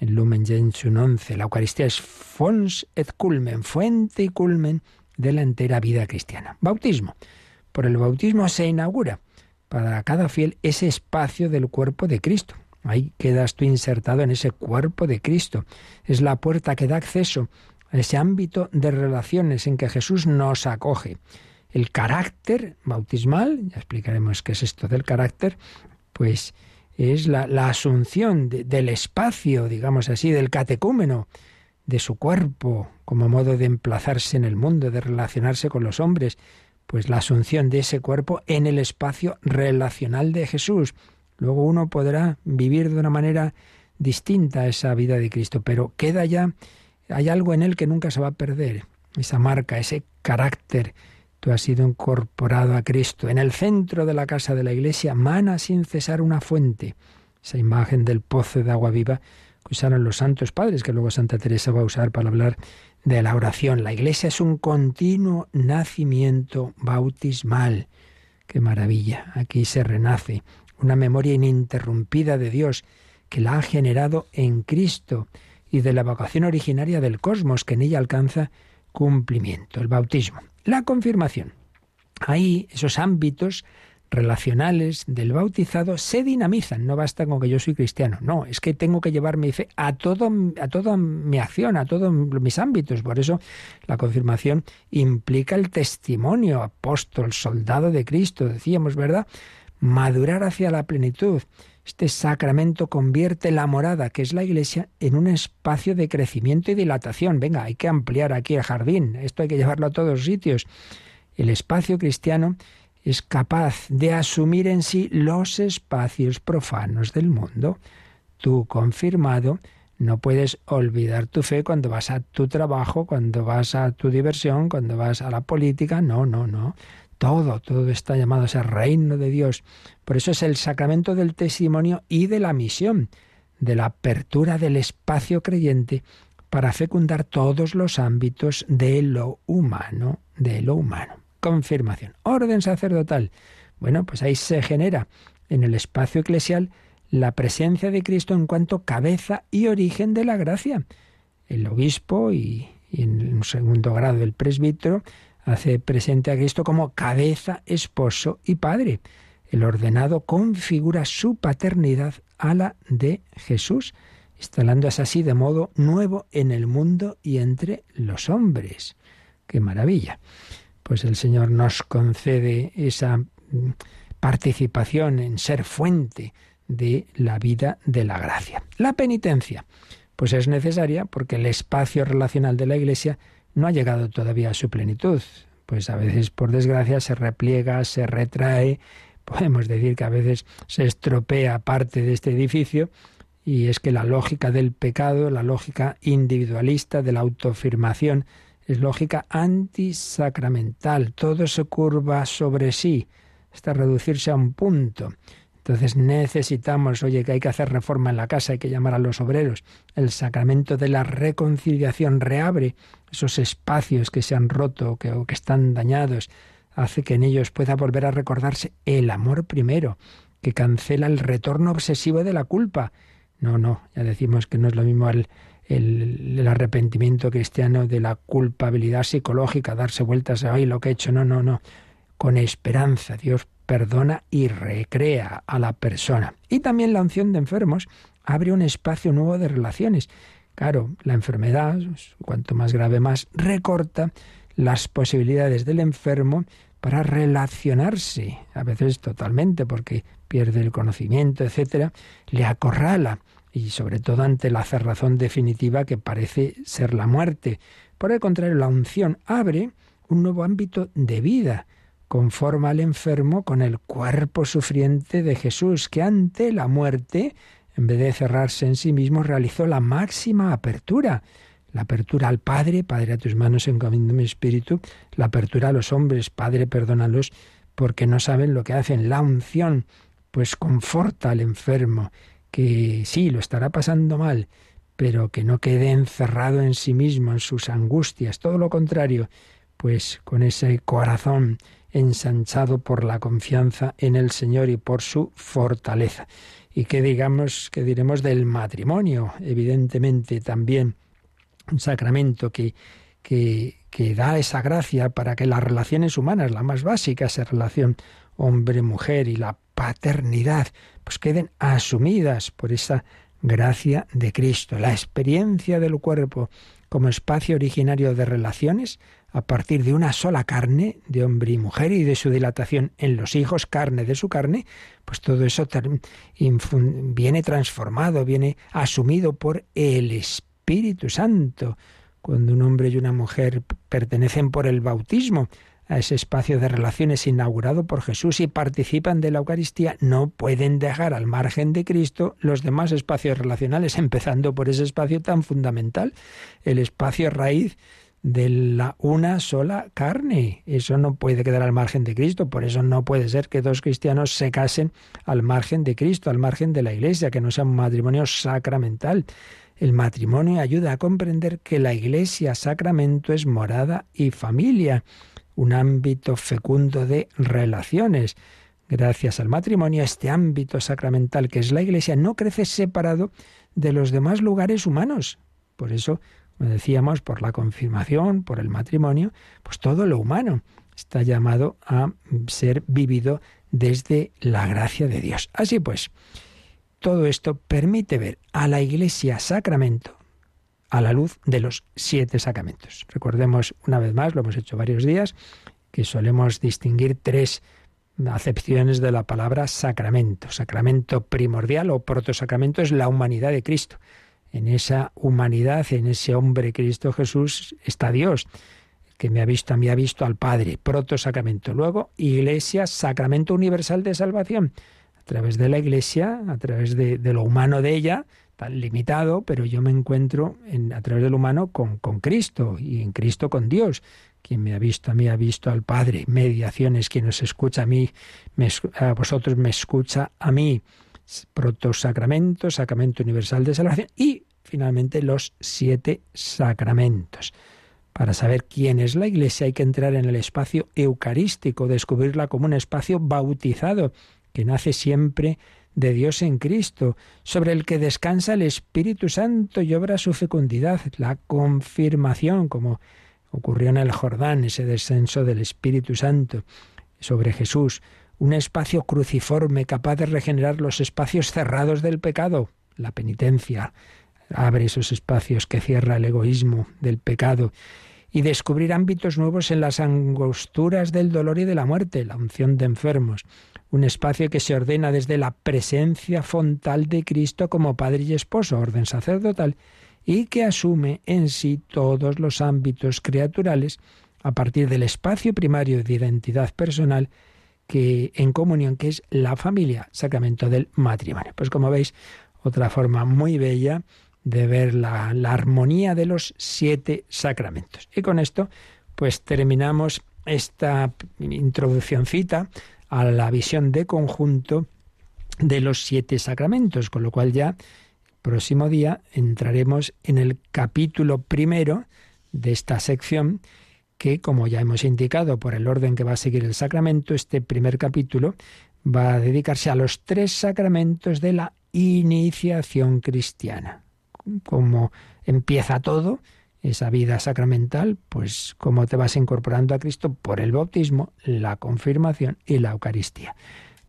en Lumen Gentium 11. La Eucaristía es fons et culmen, fuente y culmen de la entera vida cristiana. Bautismo. Por el bautismo se inaugura para cada fiel ese espacio del cuerpo de Cristo. Ahí quedas tú insertado en ese cuerpo de Cristo. Es la puerta que da acceso a ese ámbito de relaciones en que Jesús nos acoge. El carácter bautismal, ya explicaremos qué es esto del carácter, pues es la, asunción del espacio, digamos así, del catecúmeno, de su cuerpo, como modo de emplazarse en el mundo, de relacionarse con los hombres, pues la asunción de ese cuerpo en el espacio relacional de Jesús. Luego uno podrá vivir de una manera distinta esa vida de Cristo, pero queda ya, hay algo en él que nunca se va a perder, esa marca, ese carácter. Tú has sido incorporado a Cristo. En el centro de la casa de la iglesia mana sin cesar una fuente. Esa imagen del pozo de agua viva que usaron los santos padres, que luego Santa Teresa va a usar para hablar de la oración. La iglesia es un continuo nacimiento bautismal. Qué maravilla. Aquí se renace una memoria ininterrumpida de Dios que la ha generado en Cristo y de la vocación originaria del cosmos que en ella alcanza cumplimiento, el bautismo. La confirmación. Ahí esos ámbitos relacionales del bautizado se dinamizan. No basta con que yo soy cristiano. No, es que tengo que llevar mi fe a todo, a toda mi acción, a todos mis ámbitos. Por eso la confirmación implica el testimonio, apóstol, soldado de Cristo, decíamos, ¿verdad? Madurar hacia la plenitud. Este sacramento convierte la morada, que es la iglesia, en un espacio de crecimiento y dilatación. Venga, hay que ampliar aquí el jardín. Esto hay que llevarlo a todos sitios. El espacio cristiano es capaz de asumir en sí los espacios profanos del mundo. Tú, confirmado, no puedes olvidar tu fe cuando vas a tu trabajo, cuando vas a tu diversión, cuando vas a la política. No, no, no. Todo, todo está llamado a ser reino de Dios. Por eso es el sacramento del testimonio y de la misión, de la apertura del espacio creyente para fecundar todos los ámbitos de lo humano, de lo humano confirmación. Orden sacerdotal. Bueno, pues ahí se genera en el espacio eclesial la presencia de Cristo en cuanto cabeza y origen de la gracia. El obispo y, en un segundo grado el presbítero hace presente a Cristo como cabeza, esposo y padre. El ordenado configura su paternidad a la de Jesús, instalándose así de modo nuevo en el mundo y entre los hombres. ¡Qué maravilla! pues el Señor nos concede esa mm, participación en ser fuente de la vida de la gracia. La penitencia, pues es necesaria porque el espacio relacional de la Iglesia no ha llegado todavía a su plenitud, pues a veces por desgracia se repliega, se retrae, podemos decir que a veces se estropea parte de este edificio y es que la lógica del pecado, la lógica individualista de la autoafirmación, es lógica antisacramental, todo se curva sobre sí, hasta reducirse a un punto. Entonces necesitamos, oye, que hay que hacer reforma en la casa, hay que llamar a los obreros. El sacramento de la reconciliación reabre esos espacios que se han roto que, o que están dañados, hace que en ellos pueda volver a recordarse el amor primero, que cancela el retorno obsesivo de la culpa. No, no, ya decimos que no es lo mismo el, arrepentimiento cristiano de la culpabilidad psicológica, darse vueltas a, ay, lo que he hecho, no, no, no. Con esperanza, Dios perdona y recrea a la persona. Y también la unción de enfermos abre un espacio nuevo de relaciones. Claro, la enfermedad, cuanto más grave más, recorta las posibilidades del enfermo para relacionarse, a veces totalmente porque pierde el conocimiento, etcétera, le acorrala y sobre todo ante la cerrazón definitiva que parece ser la muerte. Por el contrario, la unción abre un nuevo ámbito de vida, conforma al enfermo con el cuerpo sufriente de Jesús, que ante la muerte, en vez de cerrarse en sí mismo, realizó la máxima apertura. La apertura al Padre, Padre a tus manos encomiendo mi espíritu, la apertura a los hombres, Padre perdónalos porque no saben lo que hacen. La unción, pues conforta al enfermo que sí, lo estará pasando mal, pero que no quede encerrado en sí mismo, en sus angustias, todo lo contrario, pues con ese corazón ensanchado por la confianza en el Señor y por su fortaleza. Y que digamos, que diremos del matrimonio, evidentemente también un sacramento que, que, que da esa gracia para que las relaciones humanas, la más básica, esa relación hombre-mujer y la paternidad, pues queden asumidas por esa gracia de Cristo. La experiencia del cuerpo como espacio originario de relaciones a partir de una sola carne, de hombre y mujer, y de su dilatación en los hijos, carne de su carne, pues todo eso viene transformado, viene asumido por el Espíritu Santo. Cuando un hombre y una mujer pertenecen por el bautismo a ese espacio de relaciones inaugurado por Jesús y participan de la Eucaristía, no pueden dejar al margen de Cristo los demás espacios relacionales, empezando por ese espacio tan fundamental, el espacio raíz de la una sola carne. Eso no puede quedar al margen de Cristo, por eso no puede ser que dos cristianos se casen al margen de Cristo, al margen de la Iglesia, que no sea un matrimonio sacramental. El matrimonio ayuda a comprender que la Iglesia sacramento es morada y familia un ámbito fecundo de relaciones. Gracias al matrimonio, este ámbito sacramental que es la Iglesia no crece separado de los demás lugares humanos. Por eso, como decíamos, por la confirmación, por el matrimonio, pues todo lo humano está llamado a ser vivido desde la gracia de Dios. Así pues, todo esto permite ver a la Iglesia sacramento a la luz de los siete sacramentos. Recordemos una vez más, lo hemos hecho varios días, que solemos distinguir tres acepciones de la palabra sacramento. Sacramento primordial o protosacramento es la humanidad de Cristo. En esa humanidad, en ese hombre Cristo Jesús, está Dios, que me ha visto, a mí ha visto al Padre, protosacramento. Luego, Iglesia, sacramento universal de salvación. A través de la Iglesia, a través de, lo humano de ella, tan limitado, pero yo me encuentro en, a través del humano con, con Cristo y en Cristo con Dios. Quien me ha visto a mí ha visto al Padre. Mediaciones, quien nos escucha a mí, a vosotros me escucha a mí. Protosacramento, sacramento universal de salvación y finalmente los siete sacramentos. Para saber quién es la Iglesia hay que entrar en el espacio eucarístico, descubrirla como un espacio bautizado, que nace siempre de Dios en Cristo, sobre el que descansa el Espíritu Santo y obra su fecundidad, la confirmación, como ocurrió en el Jordán, ese descenso del Espíritu Santo sobre Jesús, un espacio cruciforme capaz de regenerar los espacios cerrados del pecado, la penitencia, abre esos espacios que cierra el egoísmo del pecado y descubrir ámbitos nuevos en las angosturas del dolor y de la muerte, la unción de enfermos, un espacio que se ordena desde la presencia fontal de Cristo como Padre y Esposo, orden sacerdotal, y que asume en sí todos los ámbitos criaturales a partir del espacio primario de identidad personal que en comunión que es la familia, sacramento del matrimonio. Pues como veis, otra forma muy bella de ver la, la armonía de los siete sacramentos. Y con esto, pues terminamos esta introduccióncita a la visión de conjunto de los siete sacramentos, con lo cual ya próximo día entraremos en el capítulo primero de esta sección que, como ya hemos indicado por el orden que va a seguir el sacramento, este primer capítulo va a dedicarse a los tres sacramentos de la iniciación cristiana. Como empieza todo, esa vida sacramental, pues cómo te vas incorporando a Cristo por el bautismo, la confirmación y la Eucaristía.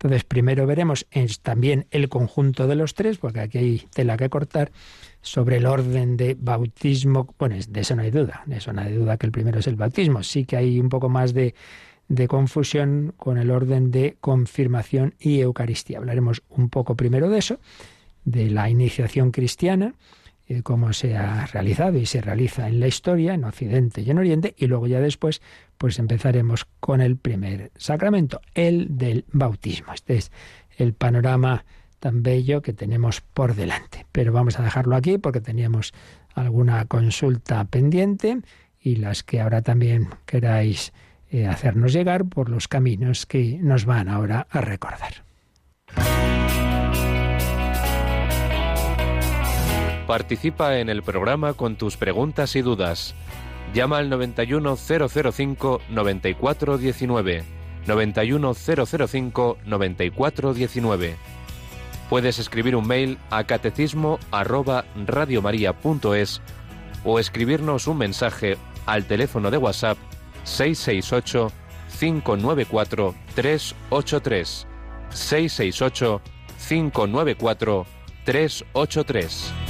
Entonces, primero veremos también el conjunto de los tres, porque aquí hay tela que cortar, sobre el orden de bautismo. Bueno, de eso no hay duda, de eso no hay duda que el primero es el bautismo. Sí que hay un poco más de, de confusión con el orden de confirmación y Eucaristía. Hablaremos un poco primero de eso, de la iniciación cristiana, eh, cómo se ha realizado y se realiza en la historia, en Occidente y en Oriente, y luego ya después, pues empezaremos con el primer sacramento, el del bautismo. Este es el panorama tan bello que tenemos por delante. Pero vamos a dejarlo aquí porque teníamos alguna consulta pendiente y las que ahora también queráis eh, hacernos llegar por los caminos que nos van ahora a recordar. Participa en el programa con tus preguntas y dudas. Llama al 91005 9419. 91005 9419. Puedes escribir un mail a catecismo arroba radiomaria.es o escribirnos un mensaje al teléfono de WhatsApp 668 594 383 668 594 383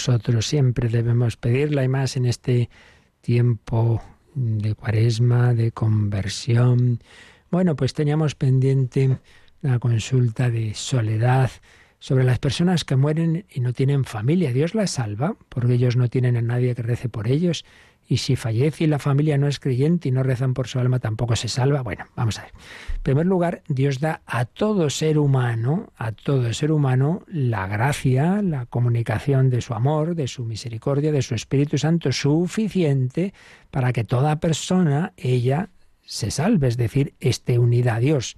nosotros. Siempre debemos pedirla y más en este tiempo de cuaresma, de conversión. Bueno, pues teníamos pendiente una consulta de soledad sobre las personas que mueren y no tienen familia. Dios las salva porque ellos no tienen a nadie que rece por ellos. Y si fallece y la familia no es creyente y no rezan por su alma, tampoco se salva. Bueno, vamos a ver. En primer lugar, Dios da a todo ser humano, a todo ser humano, la gracia, la comunicación de su amor, de su misericordia, de su Espíritu Santo, suficiente para que toda persona, ella, se salve, es decir, esté unida a Dios.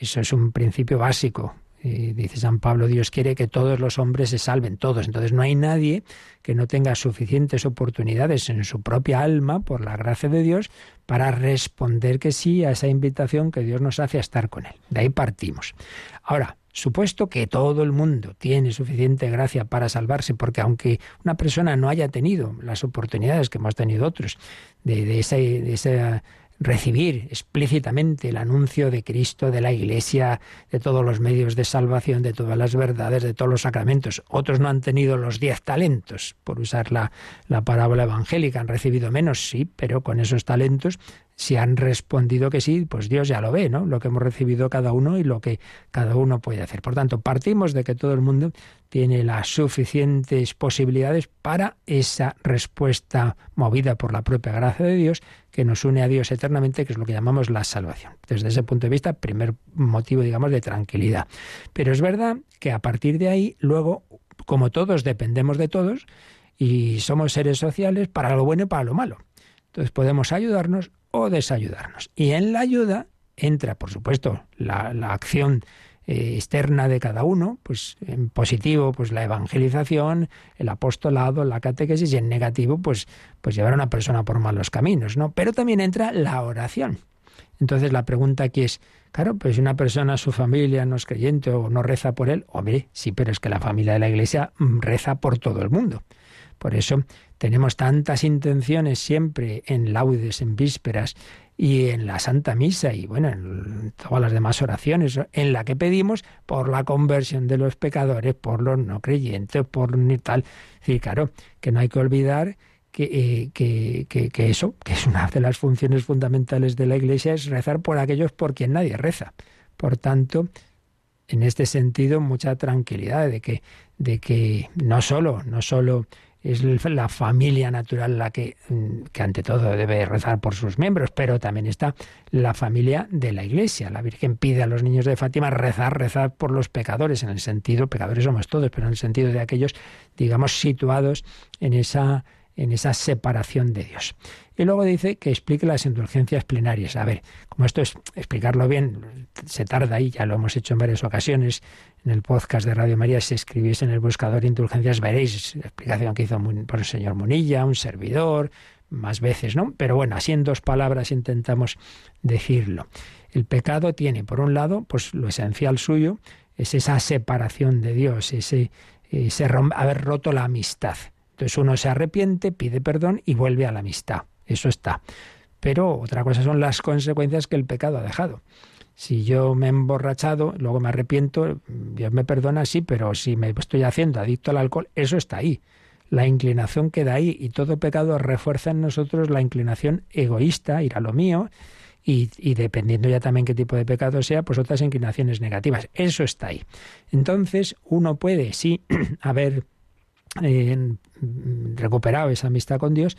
Eso es un principio básico dice San Pablo, Dios quiere que todos los hombres se salven, todos. Entonces no hay nadie que no tenga suficientes oportunidades en su propia alma, por la gracia de Dios, para responder que sí a esa invitación que Dios nos hace a estar con Él. De ahí partimos. Ahora, Supuesto que todo el mundo tiene suficiente gracia para salvarse, porque aunque una persona no haya tenido las oportunidades que hemos tenido otros de esa recibir explícitamente el anuncio de Cristo, de la Iglesia, de todos los medios de salvación, de todas las verdades, de todos los sacramentos. Otros no han tenido los diez talentos, por usar la, la parábola evangélica, han recibido menos, sí, pero con esos talentos si han respondido que sí, pues Dios ya lo ve, ¿no? Lo que hemos recibido cada uno y lo que cada uno puede hacer. Por tanto, partimos de que todo el mundo tiene las suficientes posibilidades para esa respuesta movida por la propia gracia de Dios que nos une a Dios eternamente, que es lo que llamamos la salvación. Desde ese punto de vista, primer motivo, digamos, de tranquilidad. Pero es verdad que a partir de ahí, luego, como todos dependemos de todos y somos seres sociales para lo bueno y para lo malo. Entonces podemos ayudarnos o desayudarnos. Y en la ayuda entra, por supuesto, la, acción eh, externa de cada uno, pues en positivo, pues la evangelización, el apostolado, la catequesis, y en negativo, pues, pues llevar a una persona por malos caminos, ¿no? Pero también entra la oración. Entonces la pregunta aquí es, claro, pues si una persona, su familia no es creyente o no reza por él, hombre, sí, pero es que la familia de la iglesia mm, reza por todo el mundo. Por eso tenemos tantas intenciones siempre en laudes, en vísperas y en la Santa Misa y bueno, en todas las demás oraciones, en la que pedimos por la conversión de los pecadores, por los no creyentes, por ni tal. Sí, claro, que no hay que olvidar que, eh, que, que, que, eso, que es una de las funciones fundamentales de la Iglesia, es rezar por aquellos por quien nadie reza Por tanto, en este sentido, mucha tranquilidad de que, de que no solo, no solo es la familia natural la que, mm, que ante todo debe rezar por sus miembros, pero también está la familia de la Iglesia. La Virgen pide a los niños de Fátima rezar, rezar por los pecadores, en el sentido, pecadores somos todos, pero en el sentido de aquellos, digamos, situados en esa en esa separación de Dios. Y luego dice que explique las indulgencias plenarias. A ver, como esto es explicarlo bien, se tarda ahí, ya lo hemos hecho en varias ocasiones, en el podcast de Radio María, si escribís en el buscador indulgencias, veréis la explicación que hizo el señor Munilla, un servidor, más veces, ¿no? Pero bueno, así en dos palabras intentamos decirlo. El pecado tiene, por un lado, pues lo esencial suyo es esa separación de Dios, ese, ese haber roto la amistad. Entonces uno se arrepiente, pide perdón y vuelve a la amistad. Eso está. Pero otra cosa son las consecuencias que el pecado ha dejado. Si yo me he emborrachado, luego me arrepiento, Dios me perdona, sí, pero si me estoy haciendo adicto al alcohol, eso está ahí. La inclinación queda ahí y todo pecado refuerza en nosotros la inclinación egoísta, ir a lo mío, y, y, dependiendo ya también qué tipo de pecado sea, pues otras inclinaciones negativas. Eso está ahí. Entonces, uno puede, sí, haber eh, recuperado esa amistad con Dios,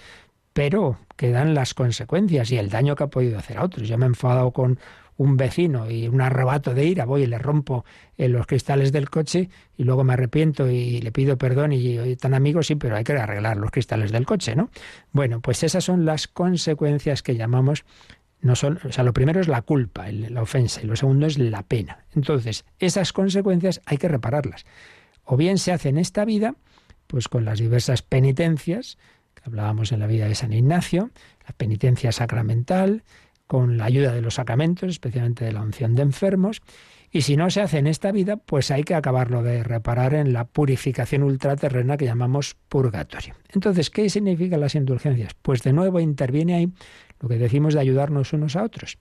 pero quedan las consecuencias y el daño que ha podido hacer a otros. Yo me he enfadado con un vecino y un arrebato de ira, voy y le rompo eh, los cristales del coche y luego me arrepiento y le pido perdón y, tan amigos, sí, pero hay que arreglar los cristales del coche, ¿no? Bueno, pues esas son las consecuencias que llamamos no son, o sea, lo primero es la culpa, la ofensa, y lo segundo es la pena. Entonces, esas consecuencias hay que repararlas. O bien se hace en esta vida, pues con las diversas penitencias, que hablábamos en la vida de San Ignacio, la penitencia sacramental, con la ayuda de los sacramentos, especialmente de la unción de enfermos. Y si no se hace en esta vida, pues hay que acabarlo de reparar en la purificación ultraterrena que llamamos purgatorio. Entonces, ¿qué significan las indulgencias? Pues de nuevo interviene ahí lo que decimos de ayudarnos unos a otros.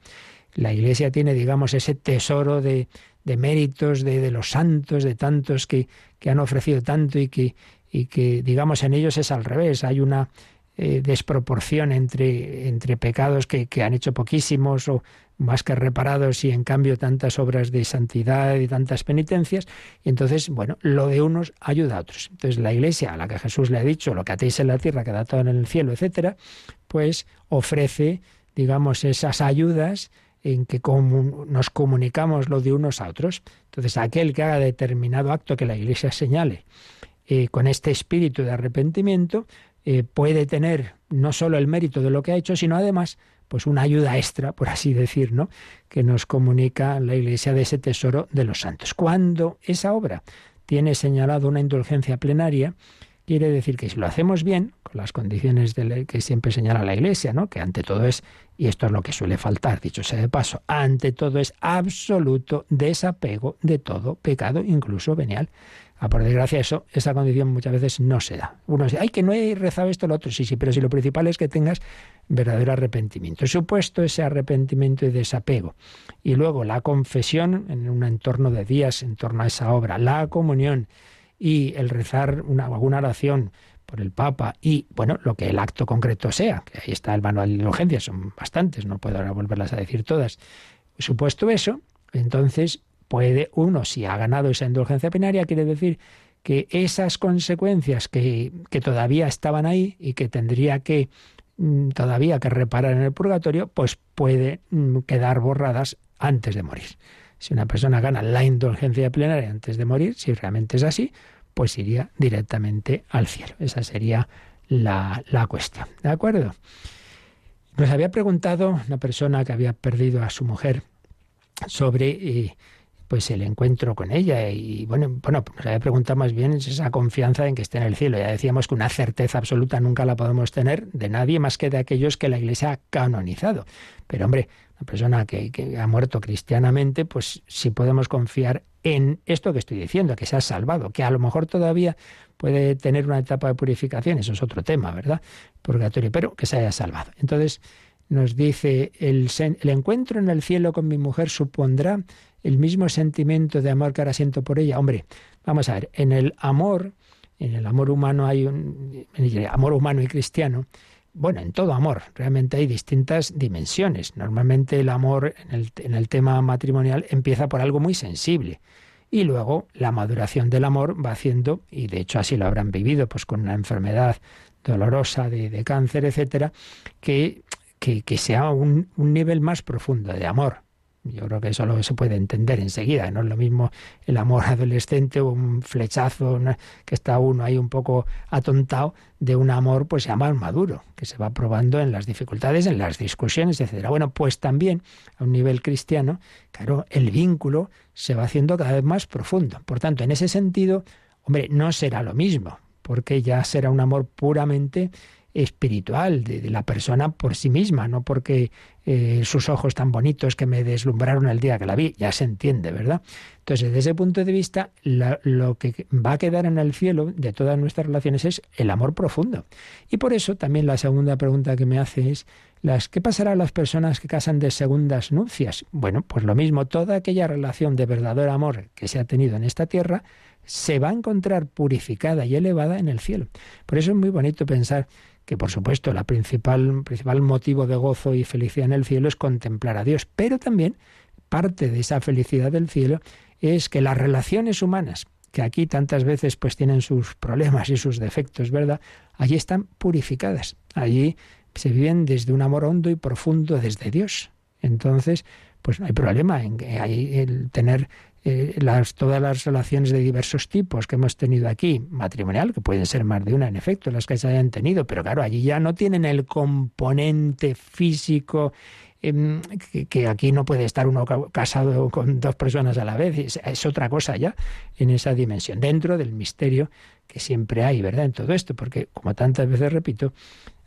La Iglesia tiene, digamos, ese tesoro de, de méritos de, de, los santos, de tantos que, que han ofrecido tanto y que, y que, digamos, en ellos es al revés. Hay una eh, desproporción entre, entre pecados que, que, han hecho poquísimos o más que reparados y en cambio tantas obras de santidad y tantas penitencias. Y entonces, bueno, lo de unos ayuda a otros. Entonces la iglesia a la que Jesús le ha dicho, lo que atéis en la tierra queda todo en el cielo, etcétera, pues ofrece, digamos, esas ayudas en que nos comunicamos lo de unos a otros. Entonces, aquel que haga determinado acto que la Iglesia señale eh, con este espíritu de arrepentimiento, eh, puede tener no solo el mérito de lo que ha hecho, sino además pues una ayuda extra, por así decir, ¿no? que nos comunica la Iglesia de ese tesoro de los santos. Cuando esa obra tiene señalado una indulgencia plenaria, quiere decir que si lo hacemos bien, con las condiciones de que siempre señala la Iglesia, ¿no? que ante todo es, y esto es lo que suele faltar, dicho sea de paso, ante todo es absoluto desapego de todo pecado, incluso venial. Ah, por desgracia, eso, esa condición muchas veces no se da. Uno dice, ay, que no he rezado esto, lo otro. Sí, sí, pero si lo principal es que tengas verdadero arrepentimiento. Supuesto ese arrepentimiento y desapego. Y luego la confesión en un entorno de días, en torno a esa obra. La comunión y el rezar una, alguna oración por el Papa y, bueno, lo que el acto concreto sea, que ahí está el manual de indulgencias, son bastantes, no puedo ahora volverlas a decir todas. Supuesto eso, entonces puede uno, si ha ganado esa indulgencia penaria, quiere decir que esas consecuencias que, que todavía estaban ahí y que tendría que mm, todavía que reparar en el purgatorio, pues puede mm, quedar borradas antes de morir. Si una persona gana la indulgencia plenaria antes de morir, si realmente es así, pues iría directamente al cielo. Esa sería la, la cuestión. ¿De acuerdo? Nos había preguntado una persona que había perdido a su mujer sobre eh, pues el encuentro con ella y bueno, bueno, nos había preguntado más bien esa confianza en que esté en el cielo. Ya decíamos que una certeza absoluta nunca la podemos tener de nadie más que de aquellos que la Iglesia ha canonizado. Pero hombre, una persona que, que ha muerto cristianamente, pues sí podemos confiar en esto que estoy diciendo, que se ha salvado, que a lo mejor todavía puede tener una etapa de purificación, eso es otro tema, ¿verdad? Purgatorio, pero que se haya salvado. Entonces, nos dice, el, el encuentro en el cielo con mi mujer supondrá el mismo sentimiento de amor que ahora siento por ella. Hombre, vamos a ver, en el amor, en el amor humano hay un en el amor humano y cristiano, bueno, en todo amor, realmente hay distintas dimensiones. Normalmente el amor en el, en el tema matrimonial empieza por algo muy sensible y luego la maduración del amor va haciendo, y de hecho así lo habrán vivido, pues con una enfermedad dolorosa de, de cáncer, etcétera, que, que, sea un nivel más profundo de amor. Yo creo que eso lo se puede entender enseguida. No es lo mismo el amor adolescente o un flechazo que está uno ahí un poco atontado de un amor pues ya más maduro, que se va probando en las dificultades, en las discusiones, etcétera. Bueno, pues también a un nivel cristiano, claro, el vínculo se va haciendo cada vez más profundo. Por tanto, en ese sentido, hombre, no será lo mismo, porque ya será un amor puramente espiritual de, la persona por sí misma, no porque eh, sus ojos tan bonitos que me deslumbraron el día que la vi, ya se entiende, ¿verdad? Entonces, desde ese punto de vista, lo que va a quedar en el cielo de todas nuestras relaciones es el amor profundo. Y por eso también la segunda pregunta que me hace es, las, ¿qué pasará a las personas que casan de segundas nupcias? Bueno, pues lo mismo, toda aquella relación de verdadero amor que se ha tenido en esta tierra, se va a encontrar purificada y elevada en el cielo. Por eso es muy bonito pensar que por supuesto la principal, principal motivo de gozo y felicidad en el cielo es contemplar a Dios, pero también parte de esa felicidad del cielo es que las relaciones humanas, que aquí tantas veces pues tienen sus problemas y sus defectos, ¿verdad? Allí están purificadas. Allí se viven desde un amor hondo y profundo desde Dios. Entonces, pues no hay problema en que hay el tener eh, las, todas las relaciones de diversos tipos que hemos tenido aquí, matrimonial, que pueden ser más de una, en efecto, las que se hayan tenido, pero claro, allí ya no tienen el componente físico eh, que, aquí no puede estar uno casado con dos personas a la vez, es otra cosa ya en esa dimensión, dentro del misterio que siempre hay, ¿verdad? En todo esto, porque como tantas veces repito,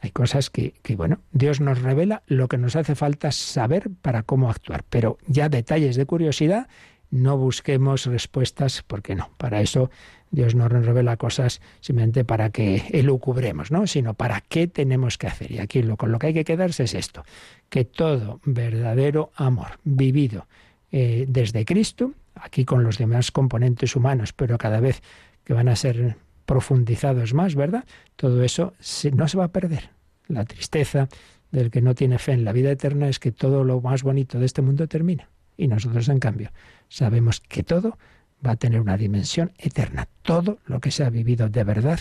hay cosas que, que, bueno, Dios nos revela lo que nos hace falta saber para cómo actuar, pero ya detalles de curiosidad no busquemos respuestas, porque no, para eso Dios no nos revela cosas simplemente para que elucubremos, ¿no? sino para qué tenemos que hacer. Y aquí lo, con lo que hay que quedarse es esto, que todo verdadero amor vivido eh, desde Cristo, aquí con los demás componentes humanos, pero cada vez que van a ser profundizados más, ¿verdad? Todo eso se, no se va a perder. La tristeza del que no tiene fe en la vida eterna es que todo lo más bonito de este mundo termina. Y nosotros, en cambio, sabemos que todo va a tener una dimensión eterna, todo lo que se ha vivido de verdad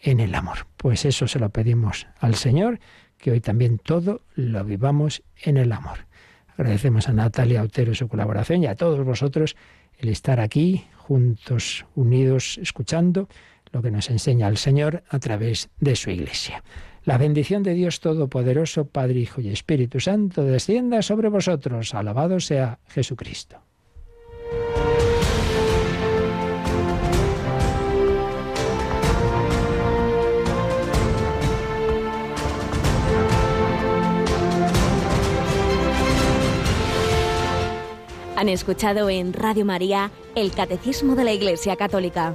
en el amor. Pues eso se lo pedimos al Señor, que hoy también todo lo vivamos en el amor. Agradecemos a Natalia Autero su colaboración y a todos vosotros el estar aquí juntos, unidos, escuchando lo que nos enseña el Señor a través de su Iglesia. La bendición de Dios Todopoderoso, Padre, Hijo y Espíritu Santo, descienda sobre vosotros. Alabado sea Jesucristo. Han escuchado en Radio María el Catecismo de la Iglesia Católica,